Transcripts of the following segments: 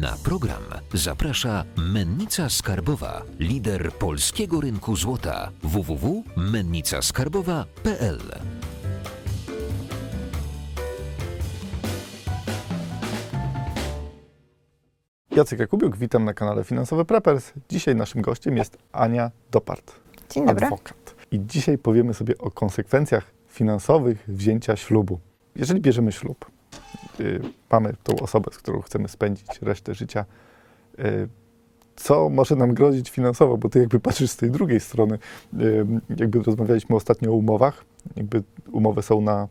Na program zaprasza Mennica Skarbowa, lider polskiego rynku złota www.mennicaskarbowa.pl. Jacek Jakubiuk, witam na kanale Finansowy Preppers. Dzisiaj naszym gościem jest Ania Dopart, Dzień dobry. adwokat. I dzisiaj powiemy sobie o konsekwencjach finansowych wzięcia ślubu. Jeżeli bierzemy ślub, mamy tą osobę, z którą chcemy spędzić resztę życia, y, co może nam grozić finansowo, bo ty jakby patrzysz z tej drugiej strony, y, jakby rozmawialiśmy ostatnio o umowach, jakby umowy są na,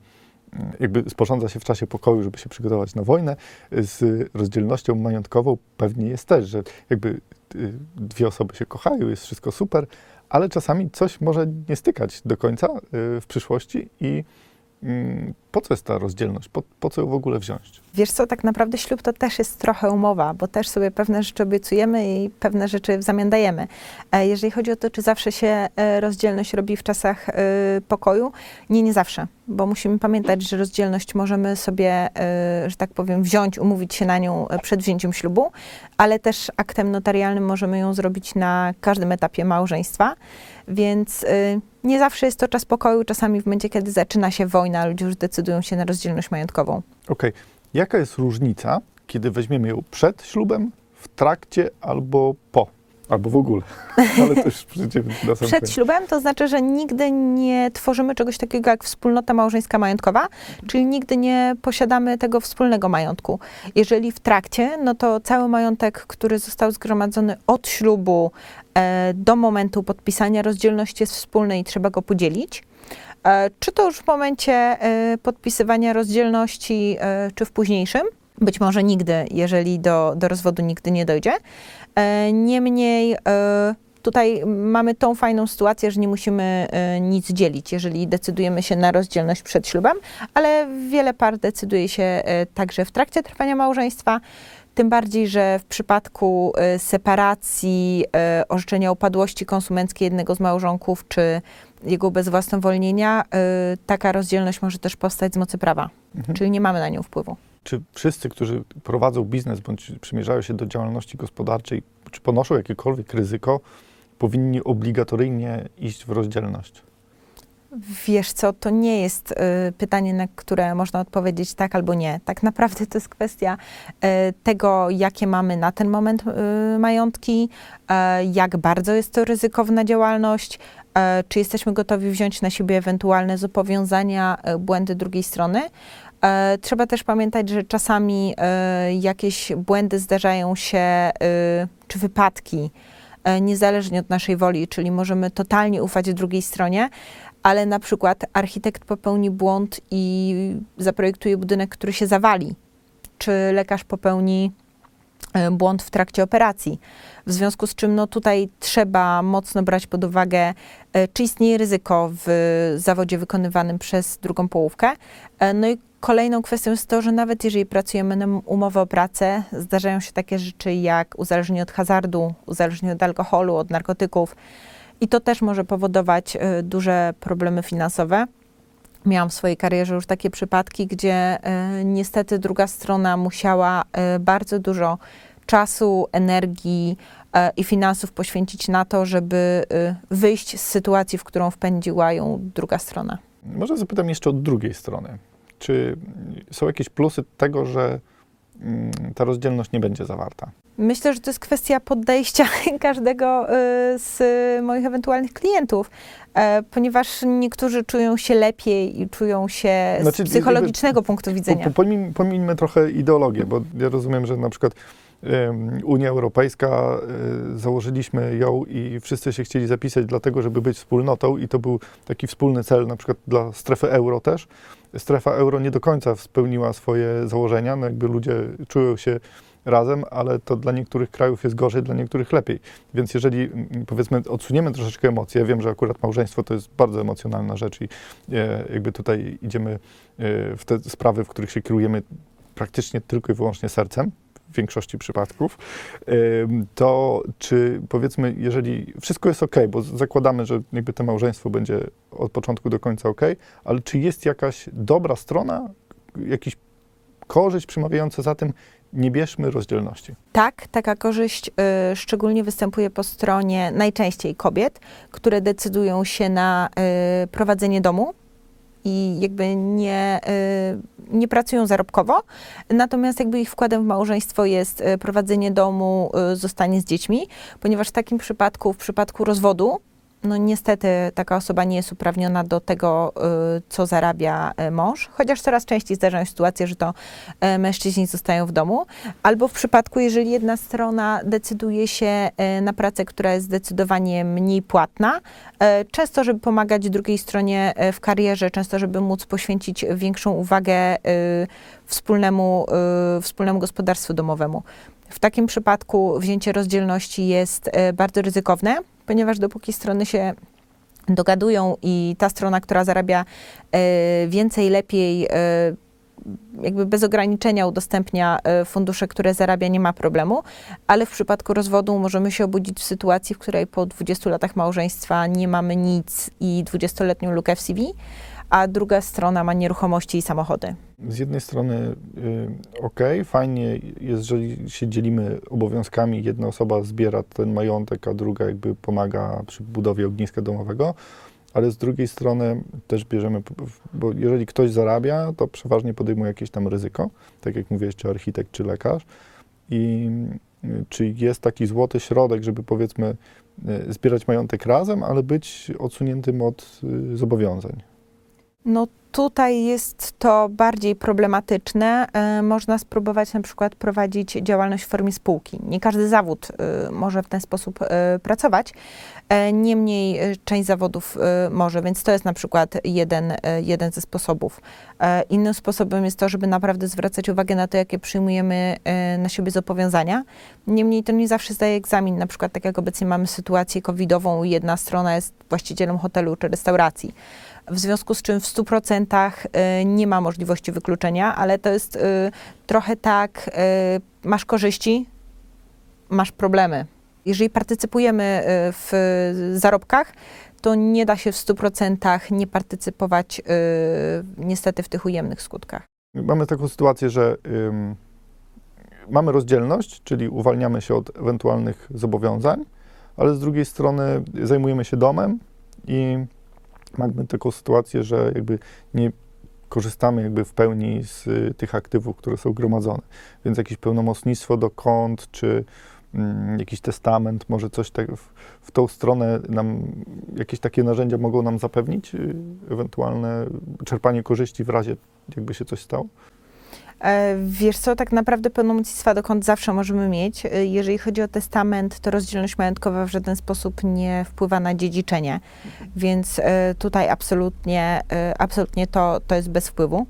jakby sporządza się w czasie pokoju, żeby się przygotować na wojnę, z rozdzielnością majątkową pewnie jest też, że jakby y, dwie osoby się kochają, jest wszystko super, ale czasami coś może nie stykać do końca y, w przyszłości i po co jest ta rozdzielność? Po, po co ją w ogóle wziąć? Wiesz co, tak naprawdę ślub to też jest trochę umowa, bo też sobie pewne rzeczy obiecujemy i pewne rzeczy w zamian dajemy. E, Jeżeli chodzi o to, czy zawsze się e, rozdzielność robi w czasach e, pokoju, nie, nie zawsze, bo musimy pamiętać, że rozdzielność możemy sobie, że tak powiem, wziąć, umówić się na nią przed wzięciem ślubu, ale też aktem notarialnym możemy ją zrobić na każdym etapie małżeństwa, więc e, nie zawsze jest to czas pokoju, czasami w momencie, kiedy zaczyna się wojna, ludzie już decydują się na rozdzielność majątkową. Okej, jaka jest różnica, kiedy weźmiemy ją przed ślubem, w trakcie albo po? Albo w ogóle. Ale to już na sam Przed ślubem to znaczy, że nigdy nie tworzymy czegoś takiego jak wspólnota małżeńska majątkowa, czyli nigdy nie posiadamy tego wspólnego majątku. Jeżeli w trakcie, no to cały majątek, który został zgromadzony od ślubu do momentu podpisania rozdzielności jest wspólny i trzeba go podzielić. E, czy to już w momencie e, podpisywania rozdzielności, e, czy w późniejszym? Być może nigdy, jeżeli do, do rozwodu nigdy nie dojdzie. E, Niemniej e, tutaj mamy tą fajną sytuację, że nie musimy e, nic dzielić, jeżeli decydujemy się na rozdzielność przed ślubem, ale wiele par decyduje się e, także w trakcie trwania małżeństwa. Tym bardziej, że w przypadku e, separacji, e, orzeczenia upadłości konsumenckiej jednego z małżonków, czy jego bezwłasnowolnienia, e, taka rozdzielność może też powstać z mocy prawa, Mhm. czyli nie mamy na nią wpływu. Czy wszyscy, którzy prowadzą biznes bądź przymierzają się do działalności gospodarczej, czy ponoszą jakiekolwiek ryzyko, powinni obligatoryjnie iść w rozdzielność? Wiesz co, to nie jest y, pytanie, na które można odpowiedzieć tak albo nie. Tak naprawdę to jest kwestia y, tego, jakie mamy na ten moment y, majątki, y, jak bardzo jest to ryzykowna działalność, y, czy jesteśmy gotowi wziąć na siebie ewentualne zobowiązania, y, błędy drugiej strony. E, Trzeba też pamiętać, że czasami e, jakieś błędy zdarzają się, e, czy wypadki, e, niezależnie od naszej woli, czyli możemy totalnie ufać drugiej stronie, ale na przykład architekt popełni błąd i zaprojektuje budynek, który się zawali, czy lekarz popełni e, błąd w trakcie operacji. W związku z czym no, tutaj trzeba mocno brać pod uwagę, e, czy istnieje ryzyko w zawodzie wykonywanym przez drugą połówkę. E, No i kolejną kwestią jest to, że nawet jeżeli pracujemy na umowę o pracę, zdarzają się takie rzeczy jak uzależnienie od hazardu, uzależnienie od alkoholu, od narkotyków i to też może powodować e, duże problemy finansowe. Miałam w swojej karierze już takie przypadki, gdzie e, niestety druga strona musiała e, bardzo dużo czasu, energii i finansów poświęcić na to, żeby wyjść z sytuacji, w którą wpędziła ją druga strona. Może zapytam jeszcze od drugiej strony. Czy są jakieś plusy tego, że mm, ta rozdzielność nie będzie zawarta? Myślę, że to jest kwestia podejścia każdego y, z moich ewentualnych klientów, e, ponieważ niektórzy czują się lepiej i czują się Znaczy, z psychologicznego punktu Po, widzenia. po, pomijmy, pomijmy trochę ideologię, bo ja rozumiem, że na przykład em, Unia Europejska, y, założyliśmy ją i wszyscy się chcieli zapisać dlatego, żeby być wspólnotą i to był taki wspólny cel na przykład dla strefy euro też. Strefa euro nie do końca spełniła swoje założenia, no jakby ludzie czują się razem, ale to dla niektórych krajów jest gorzej, dla niektórych lepiej. Więc jeżeli mm, powiedzmy odsuniemy troszeczkę emocje, wiem, że akurat małżeństwo to jest bardzo emocjonalna rzecz i e, jakby tutaj idziemy e, w te sprawy, w których się kierujemy praktycznie tylko i wyłącznie sercem, w większości przypadków, ym, to czy powiedzmy, jeżeli wszystko jest ok, bo zakładamy, że jakby to małżeństwo będzie od początku do końca ok, ale czy jest jakaś dobra strona, jakiś korzyść przemawiająca za tym, nie bierzmy rozdzielności. Tak, taka korzyść y, szczególnie występuje po stronie najczęściej kobiet, które decydują się na y, prowadzenie domu i jakby nie, y, nie pracują zarobkowo, natomiast jakby ich wkładem w małżeństwo jest y, prowadzenie domu, y, zostanie z dziećmi, ponieważ w takim przypadku, w przypadku rozwodu, no niestety taka osoba nie jest uprawniona do tego, y, co zarabia y, mąż, chociaż coraz częściej zdarzają się sytuacje, że to y, mężczyźni zostają w domu, albo w przypadku, jeżeli jedna strona decyduje się na pracę, która jest zdecydowanie mniej płatna, często, żeby pomagać drugiej stronie w karierze, często, żeby móc poświęcić większą uwagę wspólnemu, wspólnemu gospodarstwu domowemu. W takim przypadku wzięcie rozdzielności jest bardzo ryzykowne, ponieważ dopóki strony się dogadują i ta strona, która zarabia y, więcej, lepiej, y, jakby bez ograniczenia udostępnia y, fundusze, które zarabia, nie ma problemu, ale w przypadku rozwodu możemy się obudzić w sytuacji, w której po 20 latach małżeństwa nie mamy nic i 20-letnią lukę w CV, a druga strona ma nieruchomości i samochody. Z jednej strony y, ok, fajnie jest, że się dzielimy obowiązkami, jedna osoba zbiera ten majątek, a druga jakby pomaga przy budowie ogniska domowego, ale z drugiej strony też bierzemy, bo jeżeli ktoś zarabia, to przeważnie podejmuje jakieś tam ryzyko, tak jak mówiłeś, czy architekt, czy lekarz i y, czy jest taki złoty środek, żeby powiedzmy y, zbierać majątek razem, ale być odsuniętym od zobowiązań. No tutaj jest to bardziej problematyczne. E, Można spróbować na przykład prowadzić działalność w formie spółki. Nie każdy zawód e, może w ten sposób e, pracować, niemniej część zawodów może, więc to jest na przykład jeden, jeden ze sposobów. Innym sposobem jest to, żeby naprawdę zwracać uwagę na to, jakie przyjmujemy na siebie zobowiązania. Niemniej to nie zawsze zdaje egzamin, na przykład tak jak obecnie mamy sytuację covidową, jedna strona jest właścicielem hotelu czy restauracji w związku z czym w 100% y, nie ma możliwości wykluczenia, ale to jest y, trochę tak, y, masz korzyści, masz problemy. Jeżeli partycypujemy w zarobkach, to nie da się w 100% nie partycypować niestety w tych ujemnych skutkach. Mamy taką sytuację, że ym, mamy rozdzielność, czyli uwalniamy się od ewentualnych zobowiązań, ale z drugiej strony zajmujemy się domem i mamy taką sytuację, że jakby nie korzystamy jakby w pełni z y, tych aktywów, które są gromadzone. Więc jakieś pełnomocnictwo do kont, czy mm, jakiś testament, może coś tak w, w tą stronę nam, jakieś takie narzędzia mogą nam zapewnić y, ewentualne czerpanie korzyści w razie, jakby się coś stało? E, Wiesz co, tak naprawdę pełnomocnictwa dokąd zawsze możemy mieć. E, Jeżeli chodzi o testament, to rozdzielność majątkowa w żaden sposób nie wpływa na dziedziczenie, więc e, tutaj absolutnie, absolutnie to, to jest bez wpływu.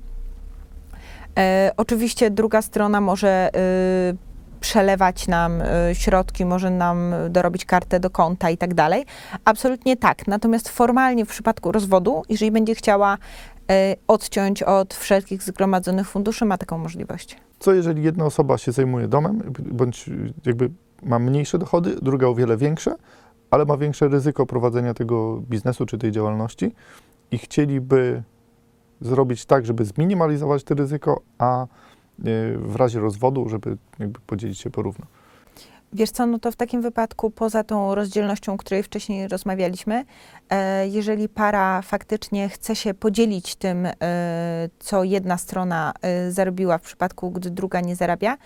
Oczywiście druga strona może przelewać nam środki, może nam dorobić kartę do konta i tak dalej. Absolutnie tak. Natomiast formalnie w przypadku rozwodu, jeżeli będzie chciała odciąć od wszelkich zgromadzonych funduszy, ma taką możliwość. Co jeżeli jedna osoba się zajmuje domem, bądź jakby ma mniejsze dochody, druga o wiele większe, ale ma większe ryzyko prowadzenia tego biznesu czy tej działalności i chcieliby zrobić tak, żeby zminimalizować to ryzyko, a y, w razie rozwodu, żeby podzielić się porówno. Wiesz co, no to w takim wypadku, poza tą rozdzielnością, o której wcześniej rozmawialiśmy, e, jeżeli para faktycznie chce się podzielić tym, e, co jedna strona e, zarobiła w przypadku, gdy druga nie zarabia,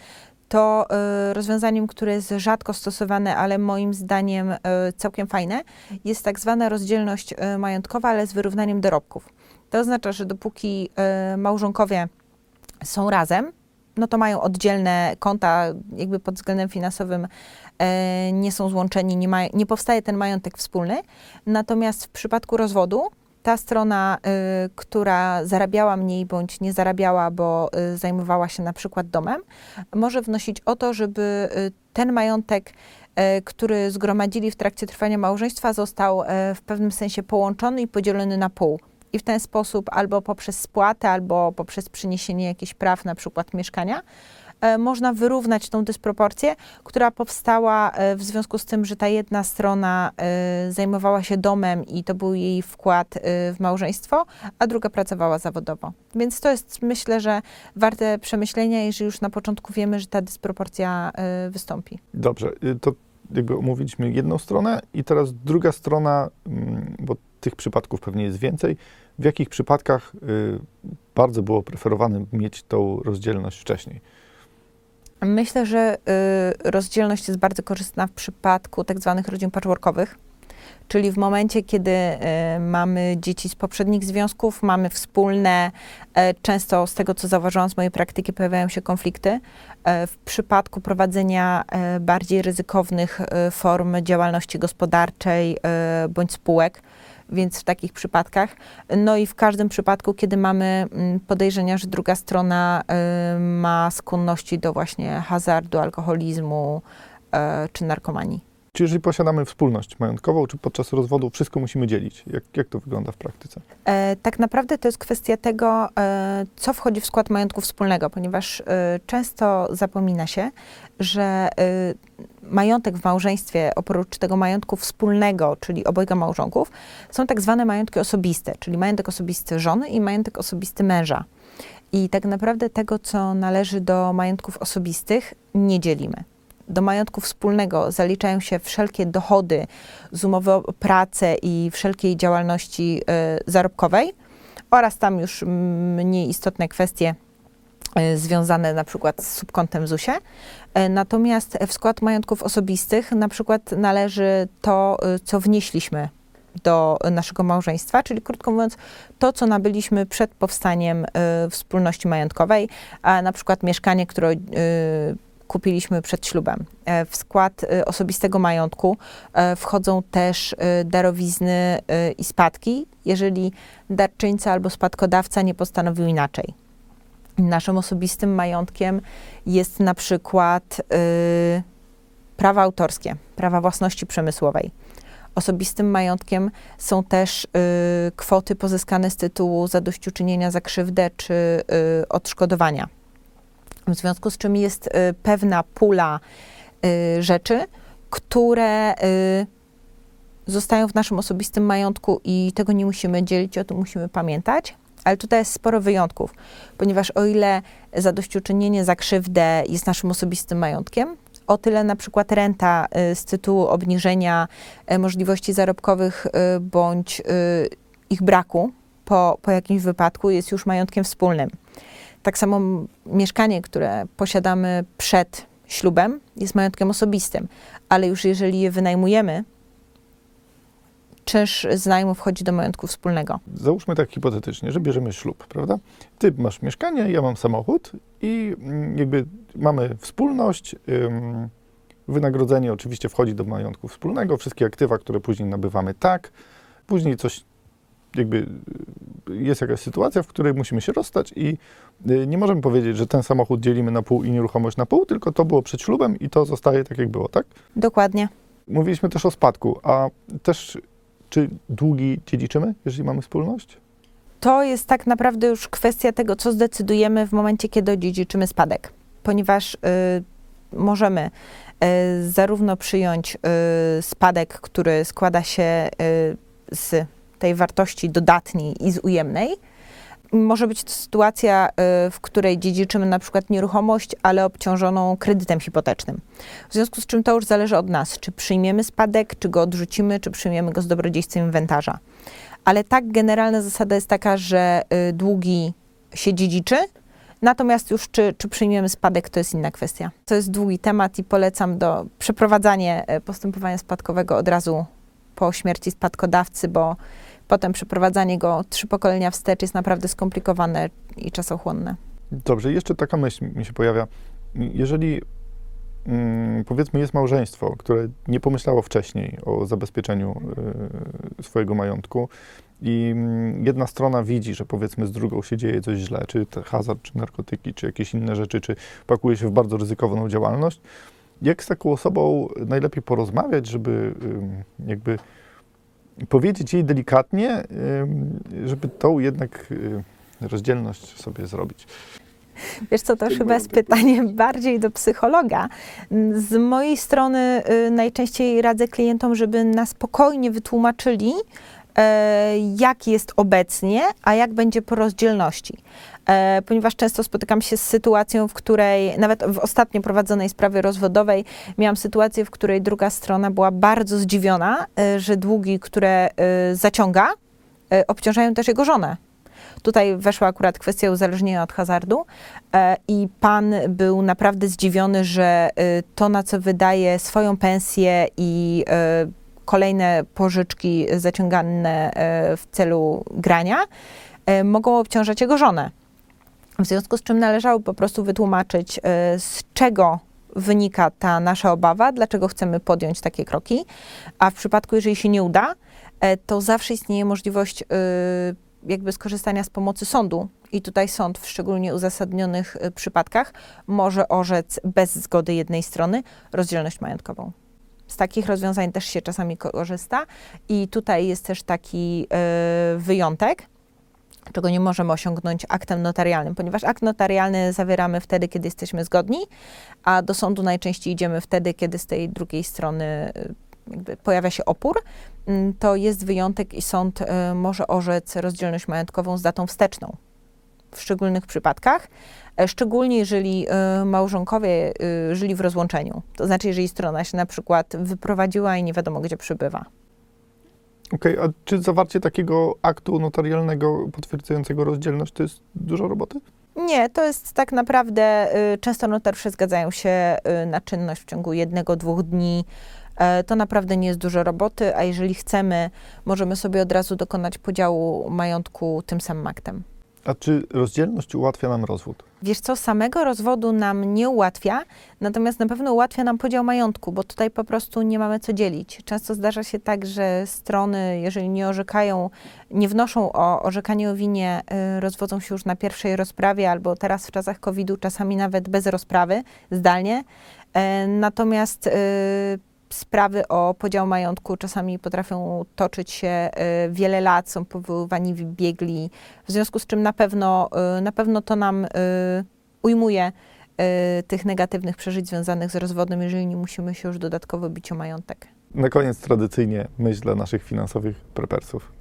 to rozwiązaniem, które jest rzadko stosowane, ale moim zdaniem całkiem fajne, jest tak zwana rozdzielność majątkowa, ale z wyrównaniem dorobków. To oznacza, że dopóki małżonkowie są razem, no to mają oddzielne konta, jakby pod względem finansowym e, nie są złączeni, nie, ma, nie powstaje ten majątek wspólny. Natomiast w przypadku rozwodu, ta strona, y, która zarabiała mniej bądź nie zarabiała, bo y, zajmowała się na przykład domem, może wnosić o to, żeby y, ten majątek, y, który zgromadzili w trakcie trwania małżeństwa, został y, w pewnym sensie połączony i podzielony na pół. I w ten sposób albo poprzez spłatę, albo poprzez przyniesienie jakichś praw, na przykład mieszkania, e, można wyrównać tą dysproporcję, która powstała e, w związku z tym, że ta jedna strona e, zajmowała się domem i to był jej wkład w małżeństwo, a druga pracowała zawodowo. Więc to jest, myślę, że warte przemyślenia, jeżeli już na początku wiemy, że ta dysproporcja wystąpi. Dobrze, y, to jakby omówiliśmy jedną stronę i teraz druga strona, mm, bo tych przypadków pewnie jest więcej. W jakich przypadkach y, bardzo było preferowane mieć tą rozdzielność wcześniej? Myślę, że y, rozdzielność jest bardzo korzystna w przypadku tak zwanych rodzin patchworkowych, czyli w momencie, kiedy y, mamy dzieci z poprzednich związków, mamy wspólne, e, często z tego, co zauważyłam z mojej praktyki, pojawiają się konflikty. E, w przypadku prowadzenia e, bardziej ryzykownych form działalności gospodarczej bądź spółek, więc w takich przypadkach. No i w każdym przypadku, kiedy mamy mm, podejrzenia, że druga strona y, ma skłonności do właśnie hazardu, alkoholizmu e, czy narkomanii. Czy jeżeli posiadamy wspólność majątkową, czy podczas rozwodu wszystko musimy dzielić? Jak, jak to wygląda w praktyce? E, tak naprawdę to jest kwestia tego, e, co wchodzi w skład majątku wspólnego, ponieważ e, często zapomina się, że e, majątek w małżeństwie, oprócz tego majątku wspólnego, czyli obojga małżonków, są tak zwane majątki osobiste, czyli majątek osobisty żony i majątek osobisty męża. I tak naprawdę tego, co należy do majątków osobistych, nie dzielimy. Do majątku wspólnego zaliczają się wszelkie dochody z umowy o pracę i wszelkiej działalności e, zarobkowej oraz tam już mniej istotne kwestie e, związane na przykład z subkontem ZUSie. E, Natomiast w skład majątków osobistych na przykład należy to, co wnieśliśmy do naszego małżeństwa, czyli krótko mówiąc, to, co nabyliśmy przed powstaniem e, wspólności majątkowej, a na przykład mieszkanie, które e, kupiliśmy przed ślubem. E, W skład e, osobistego majątku e, wchodzą też darowizny i spadki, jeżeli darczyńca albo spadkodawca nie postanowił inaczej. Naszym osobistym majątkiem jest na przykład prawa autorskie, prawa własności przemysłowej. Osobistym majątkiem są też kwoty pozyskane z tytułu zadośćuczynienia za krzywdę czy odszkodowania. W związku z czym jest y, pewna pula y, rzeczy, które y, zostają w naszym osobistym majątku i tego nie musimy dzielić, o tym musimy pamiętać. Ale tutaj jest sporo wyjątków, ponieważ o ile zadośćuczynienie za krzywdę jest naszym osobistym majątkiem, o tyle na przykład renta z tytułu obniżenia możliwości zarobkowych bądź ich braku po, po jakimś wypadku jest już majątkiem wspólnym. Tak samo mieszkanie, które posiadamy przed ślubem, jest majątkiem osobistym, ale już jeżeli je wynajmujemy, czynsz z najmu wchodzi do majątku wspólnego. Załóżmy tak hipotetycznie, że bierzemy ślub, prawda? Ty masz mieszkanie, ja mam samochód i mm, jakby mamy wspólność. Wynagrodzenie oczywiście wchodzi do majątku wspólnego, wszystkie aktywa, które później nabywamy, tak. Później coś, jakby jest jakaś sytuacja, w której musimy się rozstać i y, nie możemy powiedzieć, że ten samochód dzielimy na pół i nieruchomość na pół, tylko to było przed ślubem i to zostaje tak, jak było, tak? Dokładnie. Mówiliśmy też o spadku, a też czy długi dziedziczymy, jeżeli mamy wspólność? To jest tak naprawdę już kwestia tego, co zdecydujemy w momencie, kiedy odziedziczymy spadek, ponieważ y, możemy y, zarówno przyjąć y, spadek, który składa się y, z tej wartości dodatniej i z ujemnej. Może być to sytuacja, y, w której dziedziczymy na przykład nieruchomość, ale obciążoną kredytem hipotecznym. W związku z czym to już zależy od nas, czy przyjmiemy spadek, czy go odrzucimy, czy przyjmiemy go z dobrodziejstwem inwentarza. Ale tak generalna zasada jest taka, że y, długi się dziedziczy, natomiast już czy, czy przyjmiemy spadek, to jest inna kwestia. To jest długi temat i polecam do przeprowadzanie e, postępowania spadkowego od razu po śmierci spadkodawcy, bo potem przeprowadzanie go trzy pokolenia wstecz jest naprawdę skomplikowane i czasochłonne. Dobrze, jeszcze taka myśl mi się pojawia. Jeżeli mm, powiedzmy jest małżeństwo, które nie pomyślało wcześniej o zabezpieczeniu y, swojego majątku i mm, jedna strona widzi, że powiedzmy z drugą się dzieje coś źle, czy hazard, czy narkotyki, czy jakieś inne rzeczy, czy pakuje się w bardzo ryzykowną działalność, jak z taką osobą najlepiej porozmawiać, żeby ym, jakby powiedzieć jej delikatnie, ym, żeby tą jednak y, rozdzielność sobie zrobić. Wiesz co, to chyba jest pytanie bardziej do psychologa. Z mojej strony y, najczęściej radzę klientom, żeby na spokojnie wytłumaczyli, jak jest obecnie, a jak będzie po rozdzielności. E, ponieważ często spotykam się z sytuacją, w której nawet w ostatnio prowadzonej sprawie rozwodowej miałam sytuację, w której druga strona była bardzo zdziwiona, e, że długi, które e, zaciąga, e, obciążają też jego żonę. Tutaj weszła akurat kwestia uzależnienia od hazardu e, i pan był naprawdę zdziwiony, że e, to, na co wydaje swoją pensję i e, kolejne pożyczki zaciągane e, w celu grania, e, mogą obciążać jego żonę. W związku z czym należało po prostu wytłumaczyć, e, z czego wynika ta nasza obawa, dlaczego chcemy podjąć takie kroki, a w przypadku, jeżeli się nie uda, to zawsze istnieje możliwość jakby skorzystania z pomocy sądu. I tutaj sąd w szczególnie uzasadnionych przypadkach może orzec bez zgody jednej strony rozdzielność majątkową. Z takich rozwiązań też się czasami korzysta i tutaj jest też taki e, wyjątek, czego nie możemy osiągnąć aktem notarialnym, ponieważ akt notarialny zawieramy wtedy, kiedy jesteśmy zgodni, a do sądu najczęściej idziemy wtedy, kiedy z tej drugiej strony jakby pojawia się opór. Mm, To jest wyjątek i sąd y, może orzec rozdzielność majątkową z datą wsteczną w szczególnych przypadkach, e, szczególnie jeżeli y, małżonkowie y, żyli w rozłączeniu. To znaczy, jeżeli strona się na przykład wyprowadziła i nie wiadomo, gdzie przybywa. Okej, a czy zawarcie takiego aktu notarialnego potwierdzającego rozdzielność to jest dużo roboty? Nie, to jest tak naprawdę, często notariusze zgadzają się na czynność w ciągu jednego, dwóch dni. E, To naprawdę nie jest dużo roboty, a jeżeli chcemy, możemy sobie od razu dokonać podziału majątku tym samym aktem. A czy rozdzielność ułatwia nam rozwód? Wiesz co, samego rozwodu nam nie ułatwia, natomiast na pewno ułatwia nam podział majątku, bo tutaj po prostu nie mamy co dzielić. Często zdarza się tak, że strony, jeżeli nie orzekają, nie wnoszą o orzekanie o winie, y, rozwodzą się już na pierwszej rozprawie, albo teraz w czasach COVID-u czasami nawet bez rozprawy, zdalnie. E, Natomiast y, sprawy o podział majątku czasami potrafią toczyć się y, wiele lat, są powoływani biegli, w związku z czym na pewno, y, na pewno to nam y, ujmuje tych negatywnych przeżyć związanych z rozwodem, jeżeli nie musimy się już dodatkowo bić o majątek. Na koniec tradycyjnie myśl dla naszych finansowych prepersów.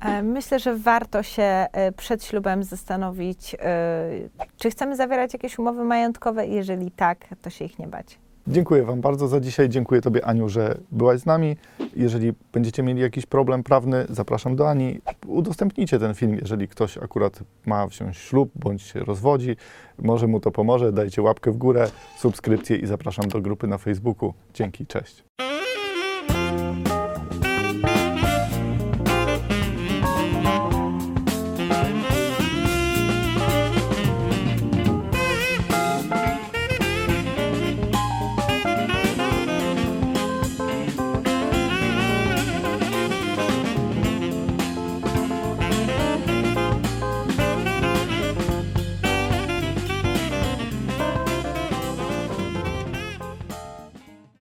E, Myślę, że warto się e, przed ślubem zastanowić, e, czy chcemy zawierać jakieś umowy majątkowe. Jeżeli tak, to się ich nie bać. Dziękuję Wam bardzo za dzisiaj. Dziękuję Tobie, Aniu, że byłaś z nami. Jeżeli będziecie mieli jakiś problem prawny, zapraszam do Ani. Udostępnijcie ten film, jeżeli ktoś akurat ma wziąć ślub bądź się rozwodzi. Może mu to pomoże. Dajcie łapkę w górę, subskrypcję i zapraszam do grupy na Facebooku. Dzięki, cześć.